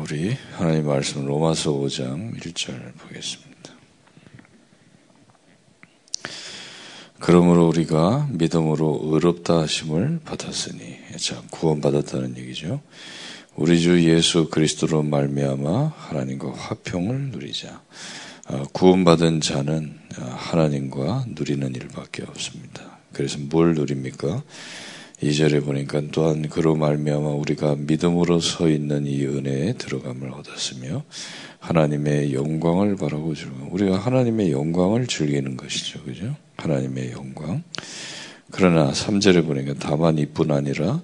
우리 하나님 말씀 로마서 5장 1절 보겠습니다. 그러므로 우리가 믿음으로 의롭다 하심을 받았으니 자 구원 받았다는 얘기죠. 우리 주 예수 그리스도로 말미암아 하나님과 화평을 누리자. 아, 구원받은 자는 하나님과 누리는 일밖에 없습니다. 그래서 뭘 누립니까? 2절에 보니까 또한 그로 말미암아 우리가 믿음으로 서 있는 이 은혜에 들어감을 얻었으며 하나님의 영광을 바라고 즐거 우리가 하나님의 영광을 즐기는 것이죠. 그죠? 하나님의 영광. 그러나 3절에 보니까 다만 이뿐 아니라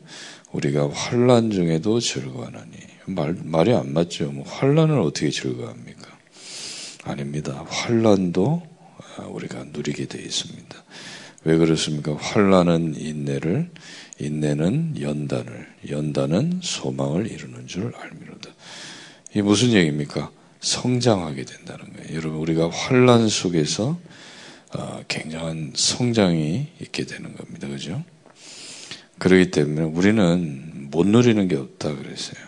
우리가 환란 중에도 즐거워하니 말, 말이 안 맞죠. 뭐 환란을 어떻게 즐거워합니까? 아닙니다. 환란도 우리가 누리게 되어 있습니다. 왜 그렇습니까? 환란은 인내를 인내는 연단을, 연단은 소망을 이루는 줄 알미로다. 이게 무슨 얘기입니까? 성장하게 된다는 거예요. 여러분, 우리가 환란 속에서 어, 굉장한 성장이 있게 되는 겁니다. 그죠? 그렇기 때문에 우리는 못 누리는 게 없다 그랬어요.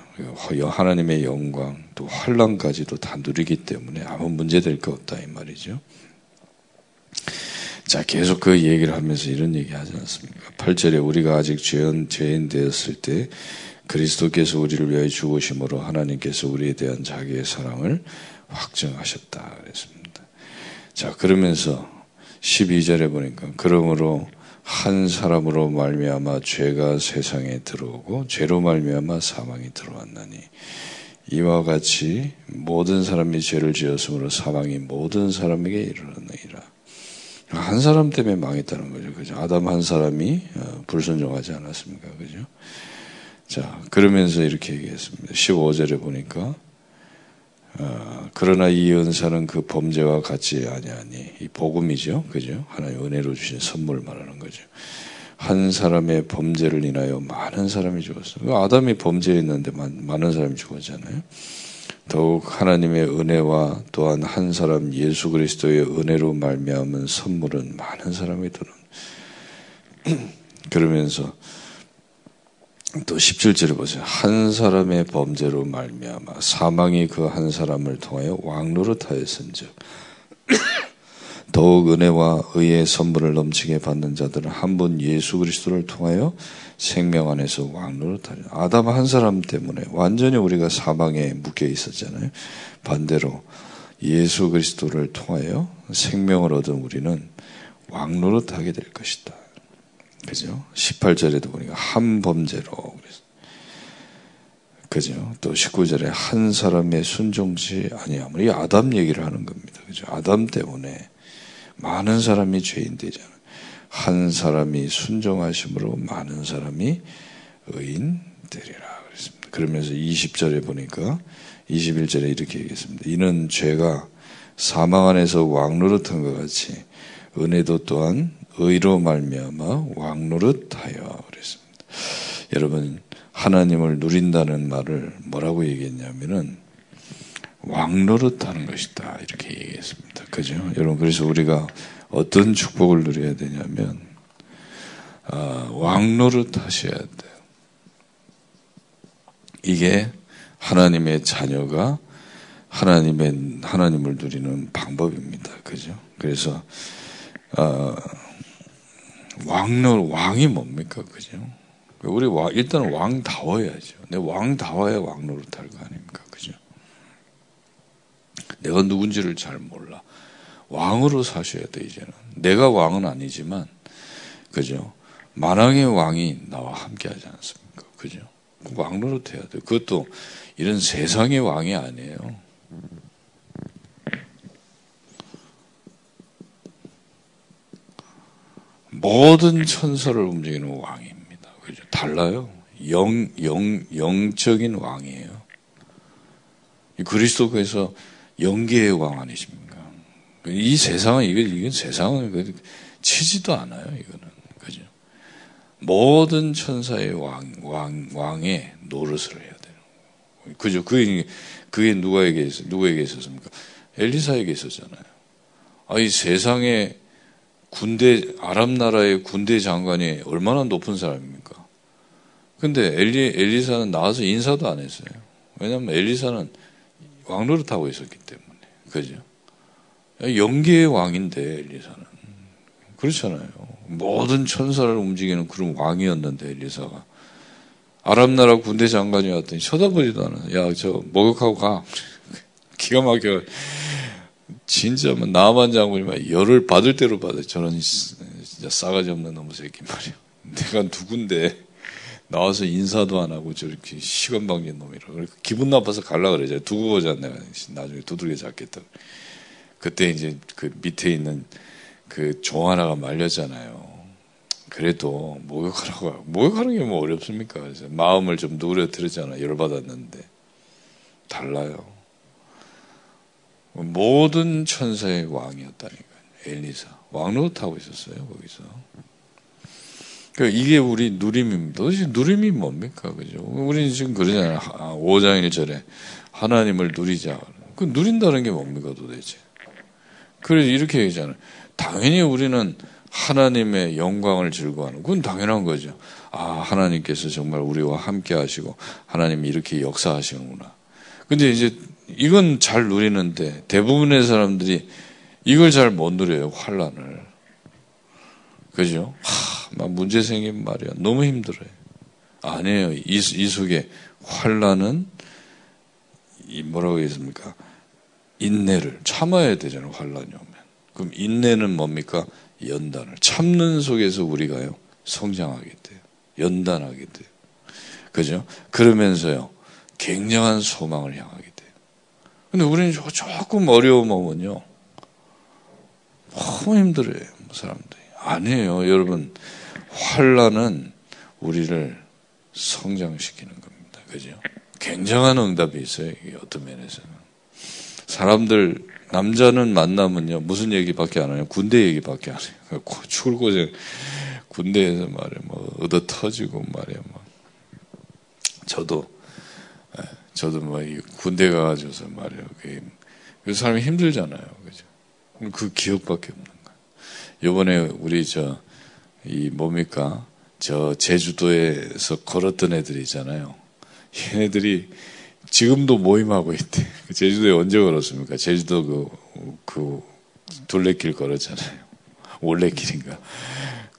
하나님의 영광, 또 환란까지도 다 누리기 때문에 아무 문제 될 거 없다 이 말이죠. 자, 계속 그 얘기를 하면서 이런 얘기 하지 않습니까? 8절에 우리가 아직 죄인, 죄인 되었을 때 그리스도께서 우리를 위하여 죽으심으로 하나님께서 우리에 대한 자기의 사랑을 확증하셨다. 그랬습니다. 자, 그러면서 12절에 보니까 그러므로 한 사람으로 말미암아 죄가 세상에 들어오고 죄로 말미암아 사망이 들어왔나니 이와 같이 모든 사람이 죄를 지었으므로 사망이 모든 사람에게 이르렀느니라. 한 사람 때문에 망했다는 거죠. 그죠? 아담 한 사람이 어, 불순종하지 않았습니까? 그죠? 자, 그러면서 이렇게 얘기했습니다. 15절에 보니까, 어, 그러나 이 은사는 그 범죄와 같지 아니하니, 이 복음이죠. 그죠? 하나님 은혜로 주신 선물 말하는 거죠. 한 사람의 범죄를 인하여 많은 사람이 죽었어요. 아담이 범죄했는데 많은 사람이 죽었잖아요. 더욱 하나님의 은혜와 또한 한 사람 예수 그리스도의 은혜로 말미암은 선물은 많은 사람이 들은 그러면서 또 17절에 보세요. 한 사람의 범죄로 말미암아 사망이 그 한 사람을 통하여 왕노릇하였은즉 더욱 은혜와 의의 선물을 넘치게 받는 자들은 한 분 예수 그리스도를 통하여 생명 안에서 왕노릇하려. 아담 한 사람 때문에 완전히 우리가 사망에 묶여 있었잖아요. 반대로 예수 그리스도를 통하여 생명을 얻은 우리는 왕노릇하게 될 것이다. 그죠? 18절에도 보니까 한 범죄로 그래서 그죠? 또 19절에 한 사람의 순종시 아니하면 이 아담 얘기를 하는 겁니다. 그죠? 아담 때문에 많은 사람이 죄인 되잖아요. 한 사람이 순종하심으로 많은 사람이 의인 되리라 그랬습니다. 그러면서 20절에 보니까 21절에 이렇게 얘기했습니다. 이는 죄가 사망 안에서 왕노릇한 것 같이 은혜도 또한 의로 말미암아 왕노릇하여 그랬습니다. 여러분 하나님을 누린다는 말을 뭐라고 얘기했냐면은 왕노릇하는 것이다 이렇게 얘기했습니다. 그죠? 여러분 그래서 우리가 어떤 축복을 누려야 되냐면 어, 왕노릇 하셔야 돼요. 이게 하나님의 자녀가 하나님의 하나님을 누리는 방법입니다. 그죠? 그래서 어, 왕노 왕이 뭡니까? 그죠? 우리 왕, 일단 왕다워야죠. 내 왕다워야 왕노릇 할 거 아닙니까? 내가 누군지를 잘 몰라. 왕으로 사셔야 돼, 이제는. 내가 왕은 아니지만, 그죠? 만왕의 왕이 나와 함께 하지 않습니까? 그죠? 왕 노릇 해야 돼. 그것도 이런 세상의 왕이 아니에요. 모든 천사를 움직이는 왕입니다. 그죠? 달라요. 영, 영, 영적인 왕이에요. 그리스도께서 영계의 왕 아니십니까? 이 세상은 이게 이건 세상은 그 치지도 않아요. 이거는 그죠? 모든 천사의 왕, 왕 왕의 노릇을 해야 돼요. 그죠? 그게 그게 누가에게 있 누구에게 있었습니까? 엘리사에게 있었잖아요. 아이 세상에 군대 아랍 나라의 군대 장관이 얼마나 높은 사람입니까? 근데 엘리 엘리사는 나와서 인사도 안 했어요. 왜냐하면 엘리사는 왕노릇 하고 있었기 때문에. 그죠? 연계의 왕인데, 엘리사는. 그렇잖아요. 모든 천사를 움직이는 그런 왕이었는데, 엘리사가. 아랍 나라 군대 장관이 왔더니 쳐다보지도 않아. 야, 저, 목욕하고 가. 기가 막혀. 진짜 뭐 나만 장군이 열을 받을 대로 받아. 저런 진짜 싸가지 없는 놈의 새끼 말이야. 내가 누군데 나와서 인사도 안 하고 저렇게 시건방진 놈이라. 기분 나빠서 갈라 그러죠. 두고 보자 내가 나중에 두들겨 잡겠다. 그때 이제 그 밑에 있는 그 종 하나가 말렸잖아요. 그래도 목욕하라고 목욕하는 게 뭐 어렵습니까? 그래서 마음을 좀 누그러뜨렸잖아. 열받았는데 달라요. 모든 천사의 왕이었다니까요. 엘리사 왕노릇 하고 있었어요 거기서. 그러니까 이게 우리 누림입니다. 도대체 누림이 뭡니까? 그죠? 우리는 지금 그러잖아요. 5장 1절에 하나님을 누리자. 그 누린다는 게 뭡니까 도대체? 그래서 이렇게 얘기잖아요. 당연히 우리는 하나님의 영광을 즐거워하는 그건 당연한 거죠. 아 하나님께서 정말 우리와 함께 하시고 하나님이 이렇게 역사하시는구나. 근데 이제 이건 잘 누리는데 대부분의 사람들이 이걸 잘 못 누려요 환란을. 그죠? 하, 막 문제 생기면 말이야 너무 힘들어요. 아니에요. 이, 이 속에 환란은 이 뭐라고 했습니까? 인내를 참아야 되잖아요. 환란이 오면. 그럼 인내는 뭡니까? 연단을 참는 속에서 우리가요 성장하게 돼요. 연단하게 돼요. 그죠? 그러면서요 굉장한 소망을 향하게 돼요. 근데 우리는 조금 어려움 오면요 너무 힘들어요 사람들이. 아니에요 여러분 환란은 우리를 성장시키는 겁니다. 그죠? 굉장한 응답이 있어요. 어떤 면에서는 사람들 남자는 만나면요 무슨 얘기밖에 안 해요. 군대 얘기밖에 안 해요. 죽을 고생 군대에서 말이야 뭐 얻어 터지고 말이야 뭐 저도 예, 저도 뭐 군대 가가지고서 말이야 그 사람이 힘들잖아요. 그죠? 그 기억밖에 없는 요. 요번에 우리 저 이 뭡니까 저 제주도에서 걸었던 애들이 있잖아요. 얘네들이 지금도 모임하고 있대. 그 제주도에 언제 걸었습니까? 제주도 그, 그, 둘레길 걸었잖아요. 올레길인가.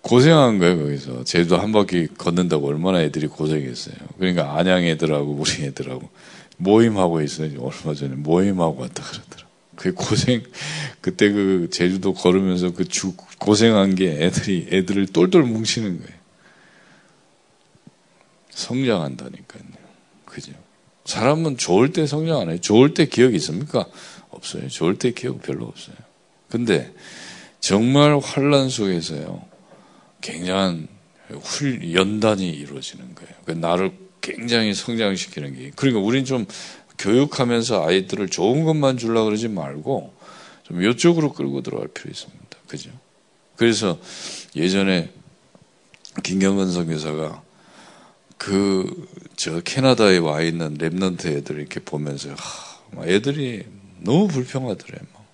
고생한 거예요, 거기서. 제주도 한 바퀴 걷는다고 얼마나 애들이 고생했어요. 그러니까 안양 애들하고 우리 애들하고 모임하고 있어요. 얼마 전에 모임하고 왔다 그러더라고. 그 고생, 그때 그 제주도 걸으면서 그 주, 고생한 게 애들이, 애들을 똘똘 뭉치는 거예요. 성장한다니까요. 그죠? 사람은 좋을 때 성장 안 해요. 좋을 때 기억이 있습니까? 없어요. 좋을 때 기억 별로 없어요. 근데 정말 환란 속에서요. 굉장한 훌 연단이 이루어지는 거예요. 그 나를 굉장히 성장시키는 게. 그러니까 우리는 좀 교육하면서 아이들을 좋은 것만 주려 그러지 말고 좀 이쪽으로 끌고 들어갈 필요 있습니다. 그죠? 그래서 예전에 김경근 선교사가 그, 저, 캐나다에 와 있는 랩런트 애들 이렇게 보면서, 하, 애들이 너무 불평하더래. 막.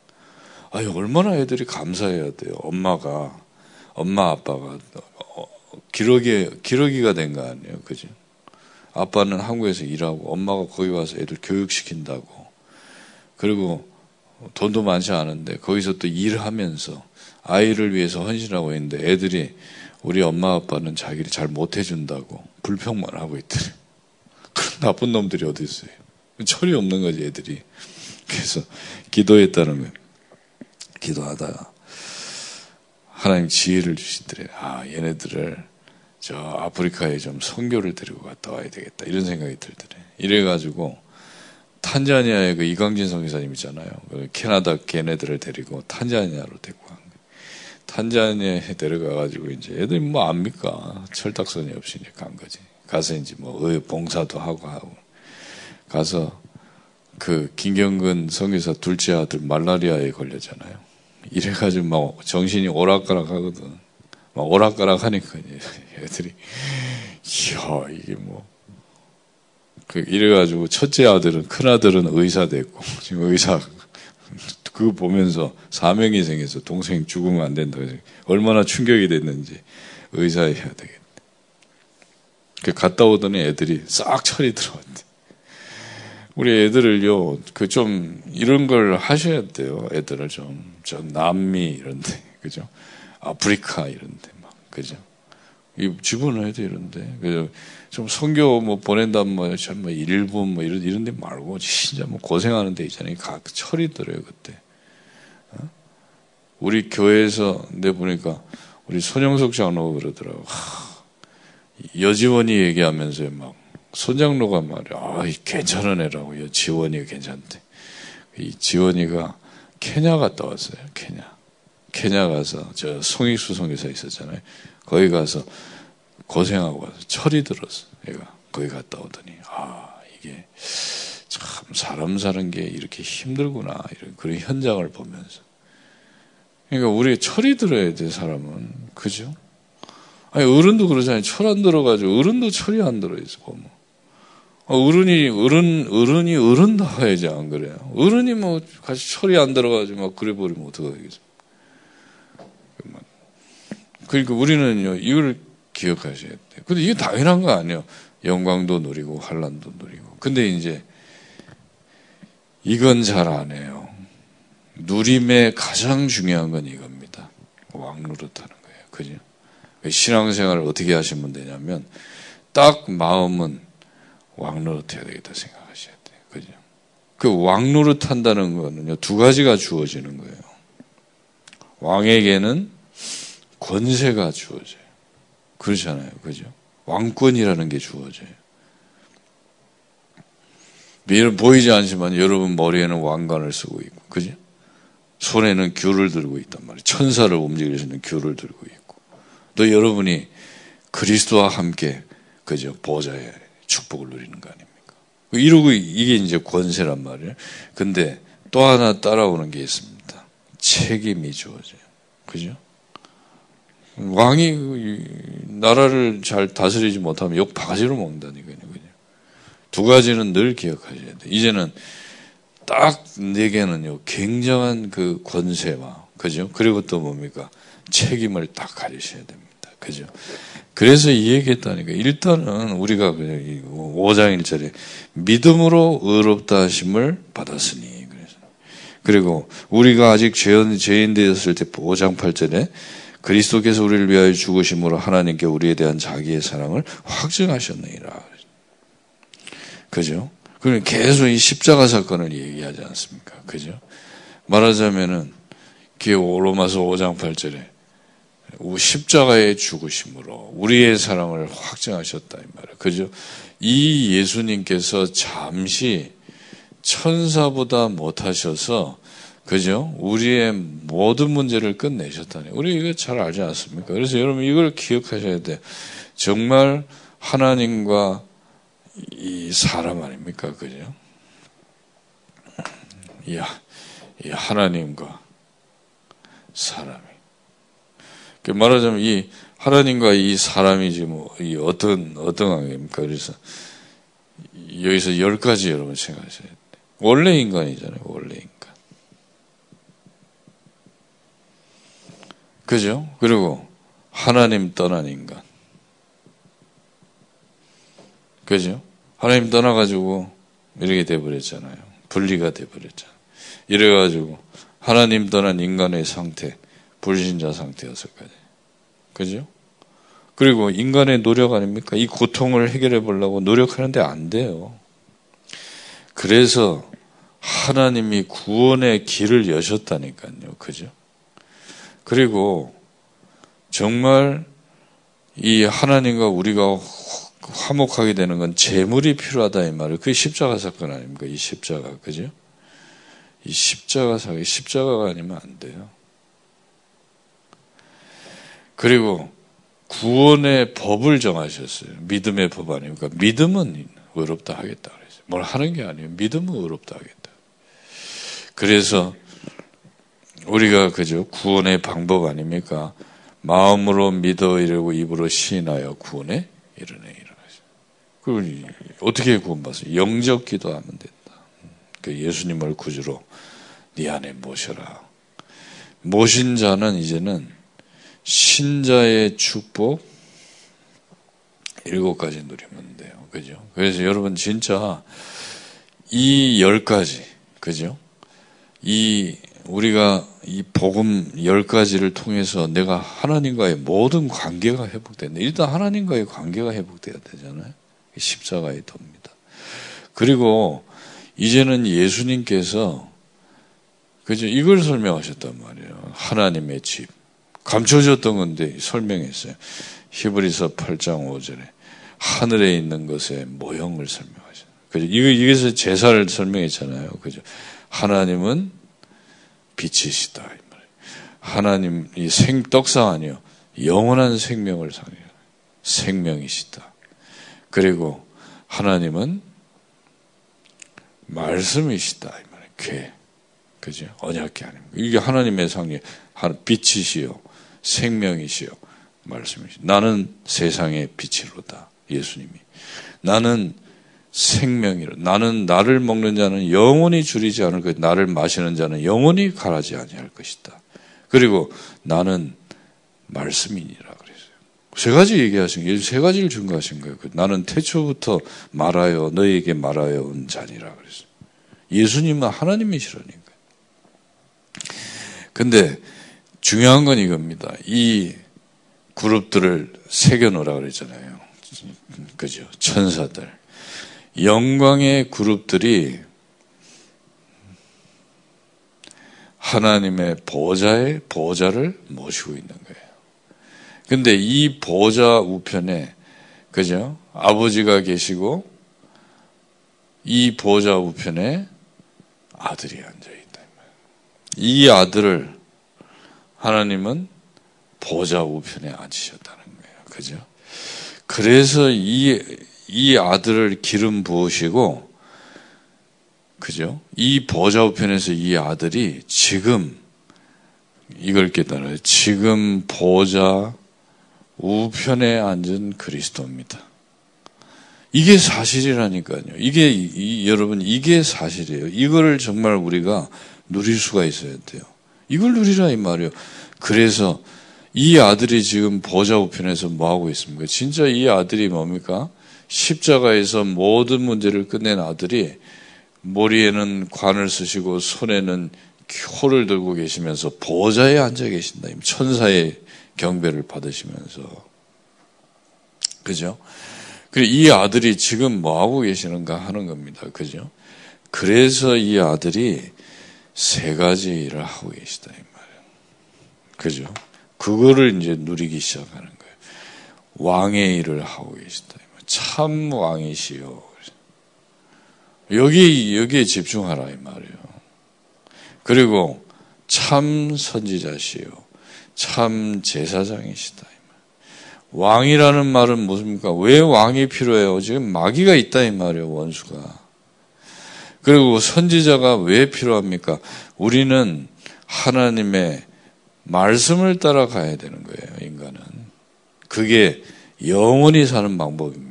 아유, 얼마나 애들이 감사해야 돼요. 엄마가, 엄마, 아빠가, 어, 기러기, 기러기가 된 거 아니에요. 그죠? 아빠는 한국에서 일하고, 엄마가 거기 와서 애들 교육시킨다고. 그리고 돈도 많지 않은데, 거기서 또 일하면서 아이를 위해서 헌신하고 있는데, 애들이 우리 엄마 아빠는 자기를 잘 못해준다고 불평만 하고 있더래. 그런 나쁜 놈들이 어디 있어요? 철이 없는 거지 애들이. 그래서 기도했다는 거예요. 기도하다가 하나님 지혜를 주시더래. 아 얘네들을 저 아프리카에 좀 선교를 데리고 갔다 와야 되겠다 이런 생각이 들더래. 이래가지고 탄자니아의 그 이광진 성기사님 있잖아요. 그 캐나다 걔네들을 데리고 탄자니아로 데리고 간 탄자니아에 데려가가지고 이제 애들이 뭐 압니까? 철딱선이 없이 이제 간 거지. 가서 이제 뭐 봉사도 하고 하고. 가서 그 김경근 성의사 둘째 아들 말라리아에 걸렸잖아요. 이래가지고 막 정신이 오락가락 하거든. 막 오락가락 하니까 애들이, 이야, 이게 뭐. 그 이래가지고 첫째 아들은, 큰 아들은 의사 됐고, 지금 의사 그거 보면서 사명이 생겨서 동생 죽으면 안 된다. 얼마나 충격이 됐는지 의사에 해야 되겠다. 그 갔다 오더니 애들이 싹 철이 들어왔대. 우리 애들을요, 그 좀 이런 걸 하셔야 돼요. 애들을 좀, 저 남미 이런데, 그죠? 아프리카 이런데 막, 그죠? 이 집어넣어야 돼 이런데, 그죠? 좀 성교 뭐 보낸다면 뭐, 뭐 일본 뭐 이런 이런 데 말고 진짜 뭐 고생하는 데 있잖아요. 각 철이 들어요 그때. 어? 우리 교회에서 내 보니까 우리 손영석 장로가 그러더라고. 하, 여지원이 얘기하면서 막 손장로가 말이야. 아, 괜찮은 애라고요. 지원이가 괜찮대. 이 지원이가 케냐 갔다 왔어요. 케냐. 케냐 가서 저 송익수 성교사 있었잖아요. 거기 가서 고생하고 와서 철이 들었어. 얘가 거기 갔다 오더니 아 이게 참 사람 사는 게 이렇게 힘들구나 이런 그런 현장을 보면서 그러니까 우리 철이 들어야 돼 사람은 그죠? 아니 어른도 그러잖아요. 철 안 들어가지고 어른도 철이 안 들어 있어 보면. 어, 어른이 어른 어른이 어른 나와야지 안 그래요? 어른이 뭐 같이 철이 안 들어가지고 막 그래 버리면 어떡하겠어? 그러니까 우리는요 이걸 기억하셔야 돼요. 근데 이게 당연한 거 아니에요. 영광도 누리고 환란도 누리고. 근데 이제 이건 잘 안 해요. 누림의 가장 중요한 건 이겁니다. 왕노릇하는 거예요. 그죠? 신앙생활을 어떻게 하시면 되냐면 딱 마음은 왕노릇해야 되겠다 생각하셔야 돼요. 그죠? 그 왕노릇한다는 거는요 두 가지가 주어지는 거예요. 왕에게는 권세가 주어져요. 그렇잖아요. 그죠? 왕권이라는 게 주어져요. 보이지 않지만 여러분 머리에는 왕관을 쓰고 있고, 그죠? 손에는 귤을 들고 있단 말이에요. 천사를 움직일 수 있는 귤을 들고 있고. 또 여러분이 그리스도와 함께, 그죠? 보좌의 축복을 누리는 거 아닙니까? 이러고 이게 이제 권세란 말이에요. 근데 또 하나 따라오는 게 있습니다. 책임이 주어져요. 그죠? 왕이 나라를 잘 다스리지 못하면 욕 바가지로 먹는다니까요. 두 가지는 늘 기억하셔야 돼요. 이제는 딱 내게는요, 굉장한 그 권세와, 그죠? 그리고 또 뭡니까? 책임을 딱 가지셔야 됩니다. 그죠? 그래서 이 얘기했다니까. 일단은 우리가 5장 1절에 믿음으로 의롭다 하심을 받았으니. 그래서. 그리고 우리가 아직 죄인, 죄인 되었을 때 5장 8절에 그리스도께서 우리를 위하여 죽으심으로 하나님께 우리에 대한 자기의 사랑을 확증하셨느니라. 그죠? 그럼 계속 이 십자가 사건을 얘기하지 않습니까? 그죠? 말하자면은 로마서 5장 8절에 십자가의 죽으심으로 우리의 사랑을 확증하셨다 이 말이에요. 그죠? 이 예수님께서 잠시 천사보다 못하셔서 그죠? 우리의 모든 문제를 끝내셨다니. 우리 이거 잘 알지 않습니까? 그래서 여러분 이걸 기억하셔야 돼. 정말 하나님과 이 사람 아닙니까? 그죠? 이, 이 하나님과 사람이. 그 말하자면 이 하나님과 이 사람이 지금 뭐, 이 어떤, 어떤 관계입니까? 그래서 여기서 열 가지 여러분 생각하셔야 돼. 원래 인간이잖아요. 원래 인간. 그죠? 그리고 하나님 떠난 인간. 그죠? 하나님 떠나가지고 이렇게 돼버렸잖아요. 분리가 돼버렸잖아요. 이래가지고 하나님 떠난 인간의 상태, 불신자 상태였을 거예요. 그죠? 그리고 인간의 노력 아닙니까? 이 고통을 해결해 보려고 노력하는데 안 돼요. 그래서 하나님이 구원의 길을 여셨다니까요. 그죠? 그리고 정말 이 하나님과 우리가 화목하게 되는 건 재물이 필요하다 이 말을 그게 십자가 사건 아닙니까? 이 십자가 그죠? 이 십자가 사건 십자가가 아니면 안 돼요. 그리고 구원의 법을 정하셨어요. 믿음의 법 아닙니까? 믿음은 의롭다 하겠다 그랬어요. 뭘 하는 게 아니에요. 믿음은 의롭다 하겠다. 그래서 우리가 그죠 구원의 방법 아닙니까? 마음으로 믿어 이르고 입으로 시인하여 구원에 이르네 이르죠. 그 어떻게 구원받어요? 영적 기도하면 된다. 그 예수님을 구주로 네 안에 모셔라. 모신 자는 이제는 신자의 축복 일곱 가지 누리면 돼요. 그죠? 그래서 여러분 진짜 이 열 가지, 그죠? 이 우리가 이 복음 열 가지를 통해서 내가 하나님과의 모든 관계가 회복된다. 일단 하나님과의 관계가 회복돼야 되잖아요. 십자가의 도입니다. 그리고 이제는 예수님께서 그죠? 이걸 설명하셨단 말이에요. 하나님의 집. 감춰졌던 건데 설명했어요. 히브리서 8장 5절에 하늘에 있는 것의 모형을 설명하셨어요. 그죠? 이거, 여기서 제사를 설명했잖아요. 그죠? 하나님은 빛이시다. 하나님, 이 생, 떡상 아니요. 영원한 생명을 상해요. 생명이시다. 그리고 하나님은 말씀이시다. 이 말이에요. 괴. 그죠? 언약이 아닙니다. 이게 하나님의 상의, 빛이시요. 생명이시요. 말씀이시 나는 세상의 빛이로다. 예수님이. 나는 생명이로. 나는 나를 먹는 자는 영원히 줄이지 않을 것, 나를 마시는 자는 영원히 가라지 아니할 것이다. 그리고 나는 말씀이니라 그랬어요. 세 가지 얘기하신 거예요. 세 가지를 증거하신 거예요. 그 나는 태초부터 말하여 너에게 말하여 온 자니라 그랬어요. 예수님은 하나님이시라니까. 근데 중요한 건 이겁니다. 이 그룹들을 새겨놓으라 그랬잖아요. 그죠? 천사들. 영광의 그룹들이 하나님의 보좌의 보좌를 모시고 있는 거예요. 근데 이 보좌 우편에 그죠? 아버지가 계시고 이 보좌 우편에 아들이 앉아 있다. 이 아들을 하나님은 보좌 우편에 앉으셨다는 거예요. 그죠? 그래서 이, 이 아들을 기름 부으시고, 그죠? 이 보좌 우편에서 이 아들이 지금 이걸 깨달아요. 지금 보좌 우편에 앉은 그리스도입니다. 이게 사실이라니까요. 이게 이, 여러분 이게 사실이에요. 이거를 정말 우리가 누릴 수가 있어야 돼요. 이걸 누리라 이 말이에요. 그래서 이 아들이 지금 보좌 우편에서 뭐 하고 있습니까? 진짜 이 아들이 뭡니까? 십자가에서 모든 문제를 끝낸 아들이 머리에는 관을 쓰시고 손에는 효를 들고 계시면서 보좌에 앉아 계신다. 천사의 경배를 받으시면서. 그죠? 이 아들이 지금 뭐 하고 계시는가 하는 겁니다. 그죠? 그래서 이 아들이 세 가지 일을 하고 계시다 이 말이에요. 그죠? 그거를 이제 누리기 시작하는 거예요. 왕의 일을 하고 계시다. 참 왕이시요. 여기 여기에 집중하라 이 말이에요. 그리고 참 선지자시요. 참 제사장이시다. 왕이라는 말은 무엇입니까? 왜 왕이 필요해요? 지금 마귀가 있다 이 말이에요, 원수가. 그리고 선지자가 왜 필요합니까? 우리는 하나님의 말씀을 따라가야 되는 거예요, 인간은. 그게 영원히 사는 방법입니다.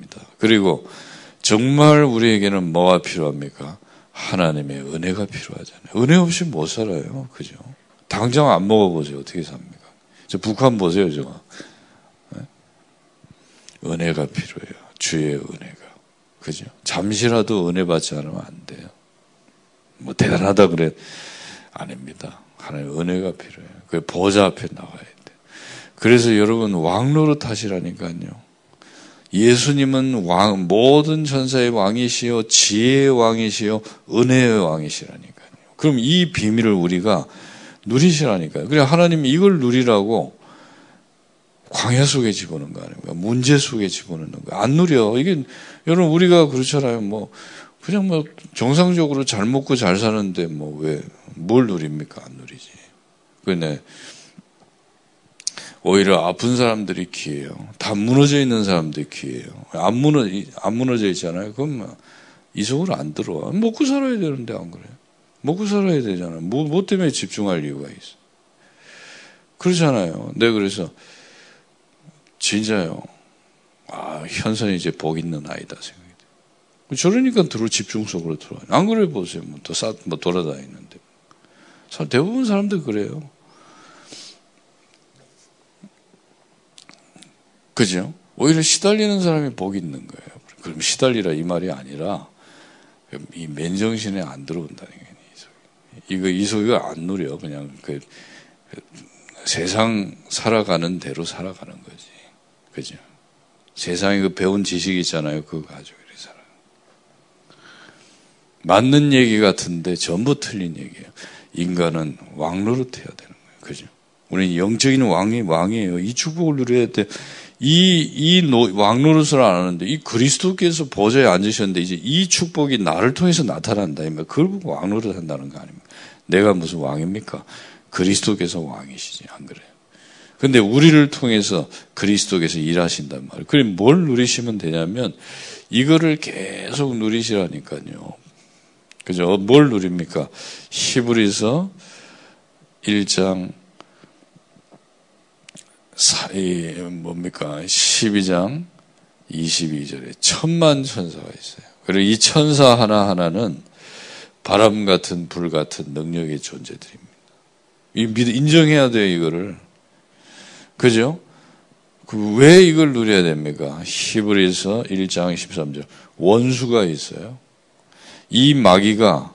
그리고 정말 우리에게는 뭐가 필요합니까? 하나님의 은혜가 필요하잖아요. 은혜 없이 못 살아요. 그죠? 당장 안 먹어보세요. 어떻게 삽니까? 저 북한 보세요, 저거. 은혜가 필요해요. 주의 은혜가. 그죠? 잠시라도 은혜 받지 않으면 안 돼요. 뭐 대단하다 그래. 아닙니다. 하나님 은혜가 필요해요. 그 보좌 앞에 나와야 돼. 그래서 여러분 왕노릇 하시라니까요. 예수님은 왕, 모든 전사의 왕이시요, 지혜의 왕이시요, 은혜의 왕이시라니까요. 그럼 이 비밀을 우리가 누리시라니까요. 그래 하나님이 이걸 누리라고 광야 속에 집어넣는 거 아닙니까? 문제 속에 집어넣는 거. 안 누려. 이게, 여러분, 우리가 그렇잖아요. 뭐, 그냥 뭐, 정상적으로 잘 먹고 잘 사는데, 뭐, 왜, 뭘 누립니까? 안 누리지. 근데, 오히려 아픈 사람들이 기해요. 다 무너져 있는 사람들이 기해요. 안 무너, 안 무너져 있잖아요. 그럼 뭐, 이 속으로 안 들어와. 먹고 살아야 되는데, 안 그래요? 먹고 살아야 되잖아요. 뭐, 뭐 때문에 집중할 이유가 있어. 그렇잖아요. 네, 그래서, 진짜요. 아, 현선이 이제 복 있는 아이다 생각이 돼. 저러니까 들어 집중 속으로 들어와. 안 그래 보세요. 뭐, 또 사, 뭐 돌아다니는데. 대부분 사람들 그래요. 그죠? 오히려 시달리는 사람이 복 있는 거예요. 그럼 시달리라 이 말이 아니라 이 맨정신에 안 들어온다는 거예요. 이거 이소가 안 누려 그냥 그, 그 세상 살아가는 대로 살아가는 거지. 그죠? 세상에 그 배운 지식 있잖아요. 그거 가지고 이렇게 살아. 맞는 얘기 같은데 전부 틀린 얘기예요. 인간은 왕노릇 해야 되는 거예요. 그죠? 우리는 영적인 왕이 왕이에요. 이 축복을 누려야 돼. 이, 이 노, 왕노릇을 안 하는데, 이 그리스도께서 보좌에 앉으셨는데, 이제 이 축복이 나를 통해서 나타난다. 그걸 보고 왕노릇 한다는 거 아닙니까? 내가 무슨 왕입니까? 그리스도께서 왕이시지, 안 그래요? 근데 우리를 통해서 그리스도께서 일하신단 말이에요. 그럼 뭘 누리시면 되냐면, 이거를 계속 누리시라니까요. 그죠? 뭘 누립니까? 히브리서 1장 사, 이, 뭡니까? 12장 22절에 천만 천사가 있어요. 그리고 이 천사 하나하나는 바람 같은 불 같은 능력의 존재들입니다. 이 인정해야 돼요, 이거를. 그죠? 그 왜 이걸 누려야 됩니까? 히브리서 1장 13절. 원수가 있어요. 이 마귀가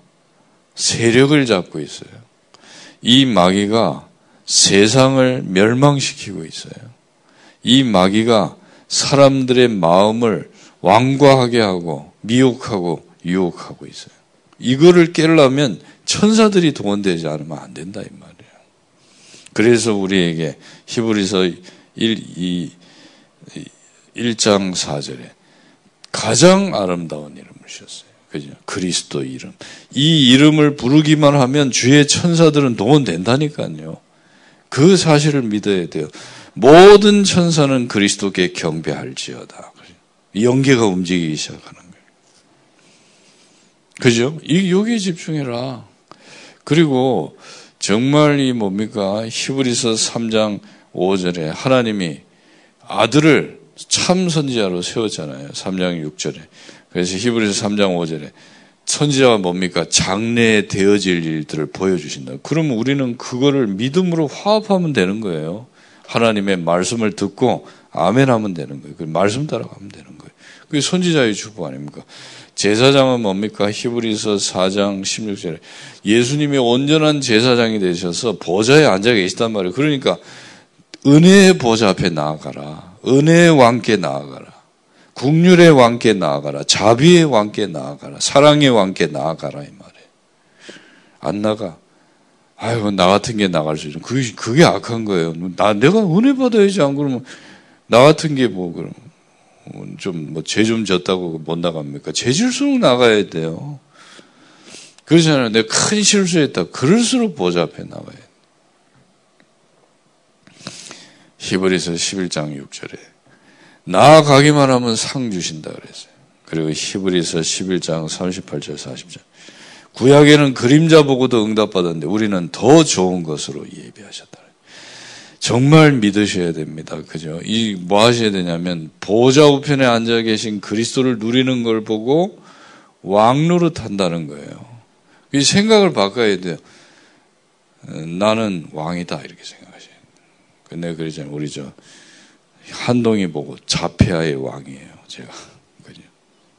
세력을 잡고 있어요. 이 마귀가 세상을 멸망시키고 있어요. 이 마귀가 사람들의 마음을 완과하게 하고 미혹하고 유혹하고 있어요. 이거를 깨려면 천사들이 동원되지 않으면 안 된다 이 말이에요. 그래서 우리에게 히브리서 1, 2, 1장 4절에 가장 아름다운 이름을 주셨어요. 그죠? 그리스도 이름. 이 이름을 부르기만 하면 주의 천사들은 동원된다니까요. 그 사실을 믿어야 돼요. 모든 천사는 그리스도께 경배할지어다. 영계가 움직이기 시작하는 거예요. 그죠? 이, 여기에 집중해라. 그리고 정말 이 뭡니까? 히브리서 3장 5절에 하나님이 아들을 참 선지자로 세웠잖아요. 3장 6절에. 그래서 히브리서 3장 5절에 선지자가 뭡니까? 장래에 되어질 일들을 보여주신다. 그러면 우리는 그거를 믿음으로 화합하면 되는 거예요. 하나님의 말씀을 듣고 아멘 하면 되는 거예요. 그 말씀 따라가면 되는 거예요. 그게 선지자의 주부 아닙니까? 제사장은 뭡니까? 히브리서 4장 16절에 예수님이 온전한 제사장이 되셔서 보좌에 앉아 계시단 말이에요. 그러니까 은혜의 보좌 앞에 나아가라. 은혜의 왕께 나아가라. 국률의 왕께 나아가라. 자비의 왕께 나아가라. 사랑의 왕께 나아가라. 이 말이에요. 안 나가. 아이고, 나 같은 게 나갈 수 있는. 그게, 그게 악한 거예요. 나, 내가 은혜 받아야지. 안 그러면, 나 같은 게 뭐, 그럼, 좀, 뭐, 죄 좀 졌다고 못 나갑니까? 죄질수록 나가야 돼요. 그러잖아요. 내가 큰 실수했다. 그럴수록 앞에 나가야 돼. 히브리서 11장 6절에 나아가기만 하면 상 주신다 그랬어요. 그리고 히브리서 11장 38절 40절. 구약에는 그림자 보고도 응답받았는데 우리는 더 좋은 것으로 예비하셨다. 정말 믿으셔야 됩니다. 그죠? 이 뭐 하셔야 되냐면 보좌 우편에 앉아 계신 그리스도를 누리는 걸 보고 왕노릇 한다는 거예요. 이 생각을 바꿔야 돼요. 나는 왕이다 이렇게 생각하셔야. 근데 그러잖아요. 우리 저 한동이 보고 자폐아의 왕이에요. 제가 그죠?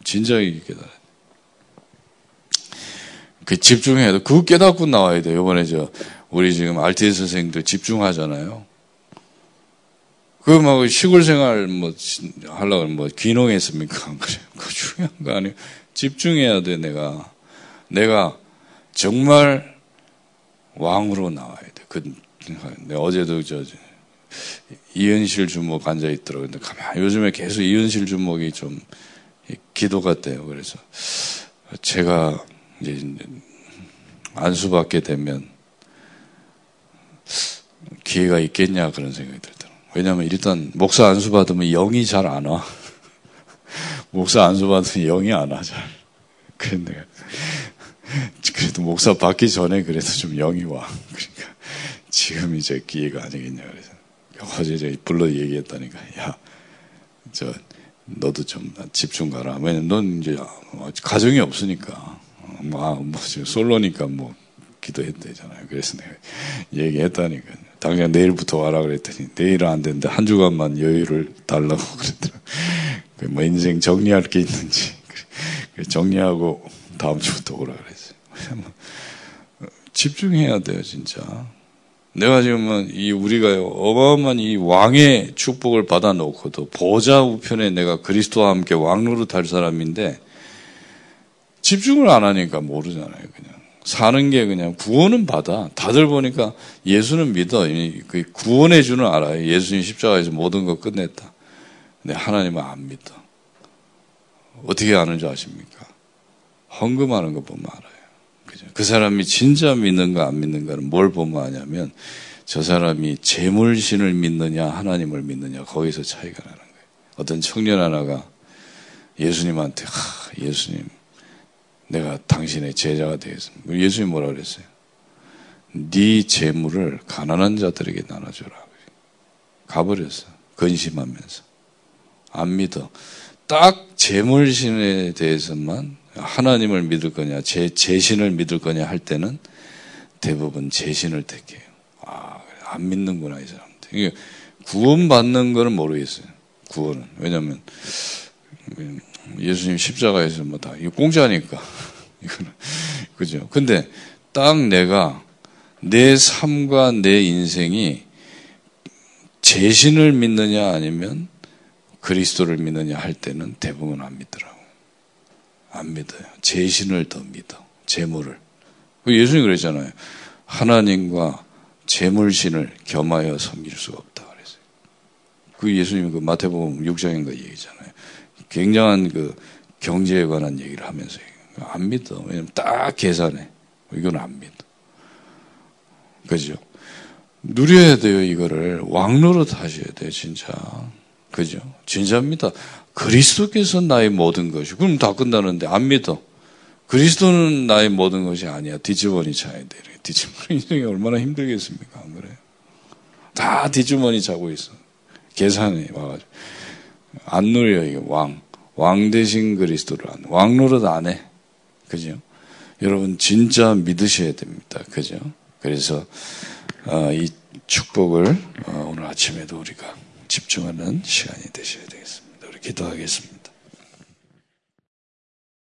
진작에 깨달아. 그 집중해야 돼. 그거 깨닫고 나와야 돼. 요번에 저 우리 지금 RTS 선생님들 집중하잖아요. 그막 시골 생활 뭐 하려고 뭐 귀농했습니까? 그 중요한 거 아니에요. 집중해야 돼. 내가 내가 정말 왕으로 나와야 돼. 그 내가 어제도 저 이은실 주목 앉아 있더라고요. 근데 가만 요즘에 계속 이은실 주목이 좀 기도 같대요. 그래서 제가 이제 안수 받게 되면 기회가 있겠냐 그런 생각이 들더라고요. 왜냐하면 일단 목사 안수 받으면 영이 잘 안 와. 목사 안수 받으면 영이 안 와, 잘. 그런데 그래도 목사 받기 전에 그래도 좀 영이 와. 그러니까 지금 이제 기회가 아니겠냐 그래서 어제 제가 불러 얘기했다니까 야 저 너도 좀 집중 가라. 왜냐면 넌 이제 가정이 없으니까 뭐, 뭐 솔로니까 뭐 기도했대잖아요. 그래서 내가 얘기했다니까 당장 내일부터 와라 그랬더니 내일은 안 되는데 한 주간만 여유를 달라고 그랬더라. 뭐 인생 정리할 게 있는지 정리하고 다음 주부터 오라 그랬어요. 집중해야 돼요, 진짜. 내가 지금은 이 우리가 어마어마한 이 왕의 축복을 받아놓고도 보좌 우편에 내가 그리스도와 함께 왕로로 탈 사람인데 집중을 안 하니까 모르잖아요, 그냥. 사는 게 그냥 구원은 받아. 다들 보니까 예수는 믿어. 그 구원의 주는 알아요. 예수님 십자가에서 모든 거 끝냈다. 근데 하나님은 안 믿어. 어떻게 아는 줄 아십니까? 헌금하는 거 보면 알아 요. 그죠? 그 사람이 진짜 믿는가 안 믿는가는 뭘 보면 아냐면 저 사람이 재물신을 믿느냐 하나님을 믿느냐 거기서 차이가 나는 거예요. 어떤 청년 하나가 예수님한테 하, 예수님 내가 당신의 제자가 되겠습니다. 예수님 뭐라 그랬어요? 네 재물을 가난한 자들에게 나눠줘라. 가버렸어. 근심하면서. 안 믿어. 딱 재물신에 대해서만 하나님을 믿을 거냐, 제, 제 신을 믿을 거냐 할 때는 대부분 제 신을 택해요. 아, 안 믿는구나, 이 사람들. 이게 구원받는 거는 모르겠어요. 구원은. 왜냐면, 예수님 십자가에서 뭐 다, 이거 공짜니까. 이거는. 그죠. 근데 딱 내가 내 삶과 내 인생이 제 신을 믿느냐 아니면 그리스도를 믿느냐 할 때는 대부분 안 믿더라고. 안 믿어요. 제 신을 더 믿어. 재물을. 그 예수님 그랬잖아요. 하나님과 재물신을 겸하여 섬길 수가 없다 그랬어요. 그 예수님이 그 마태복음 6장인가 얘기잖아요. 굉장한 그 경제에 관한 얘기를 하면서 안 믿어. 왜냐면 딱 계산해. 이건 안 믿어. 그죠? 누려야 돼요, 이거를. 왕노릇 하셔야 돼요, 진짜. 그죠? 진짜입니다. 그리스도께서 나의 모든 것이. 그럼 다 끝나는데 안 믿어. 그리스도는 나의 모든 것이 아니야. 뒤집어니 차야 돼. 뒤집어니 인생이 얼마나 힘들겠습니까? 안 그래요? 다 뒤주머니 차고 있어. 계산이 와가지고. 안 누려, 이게 왕. 왕 대신 그리스도를 안, 왕 노릇 안 해. 그죠? 여러분, 진짜 믿으셔야 됩니다. 그죠? 그래서, 어, 이 축복을 어, 오늘 아침에도 우리가 집중하는 시간이 되셔야 되겠습니다. 기도하겠습니다.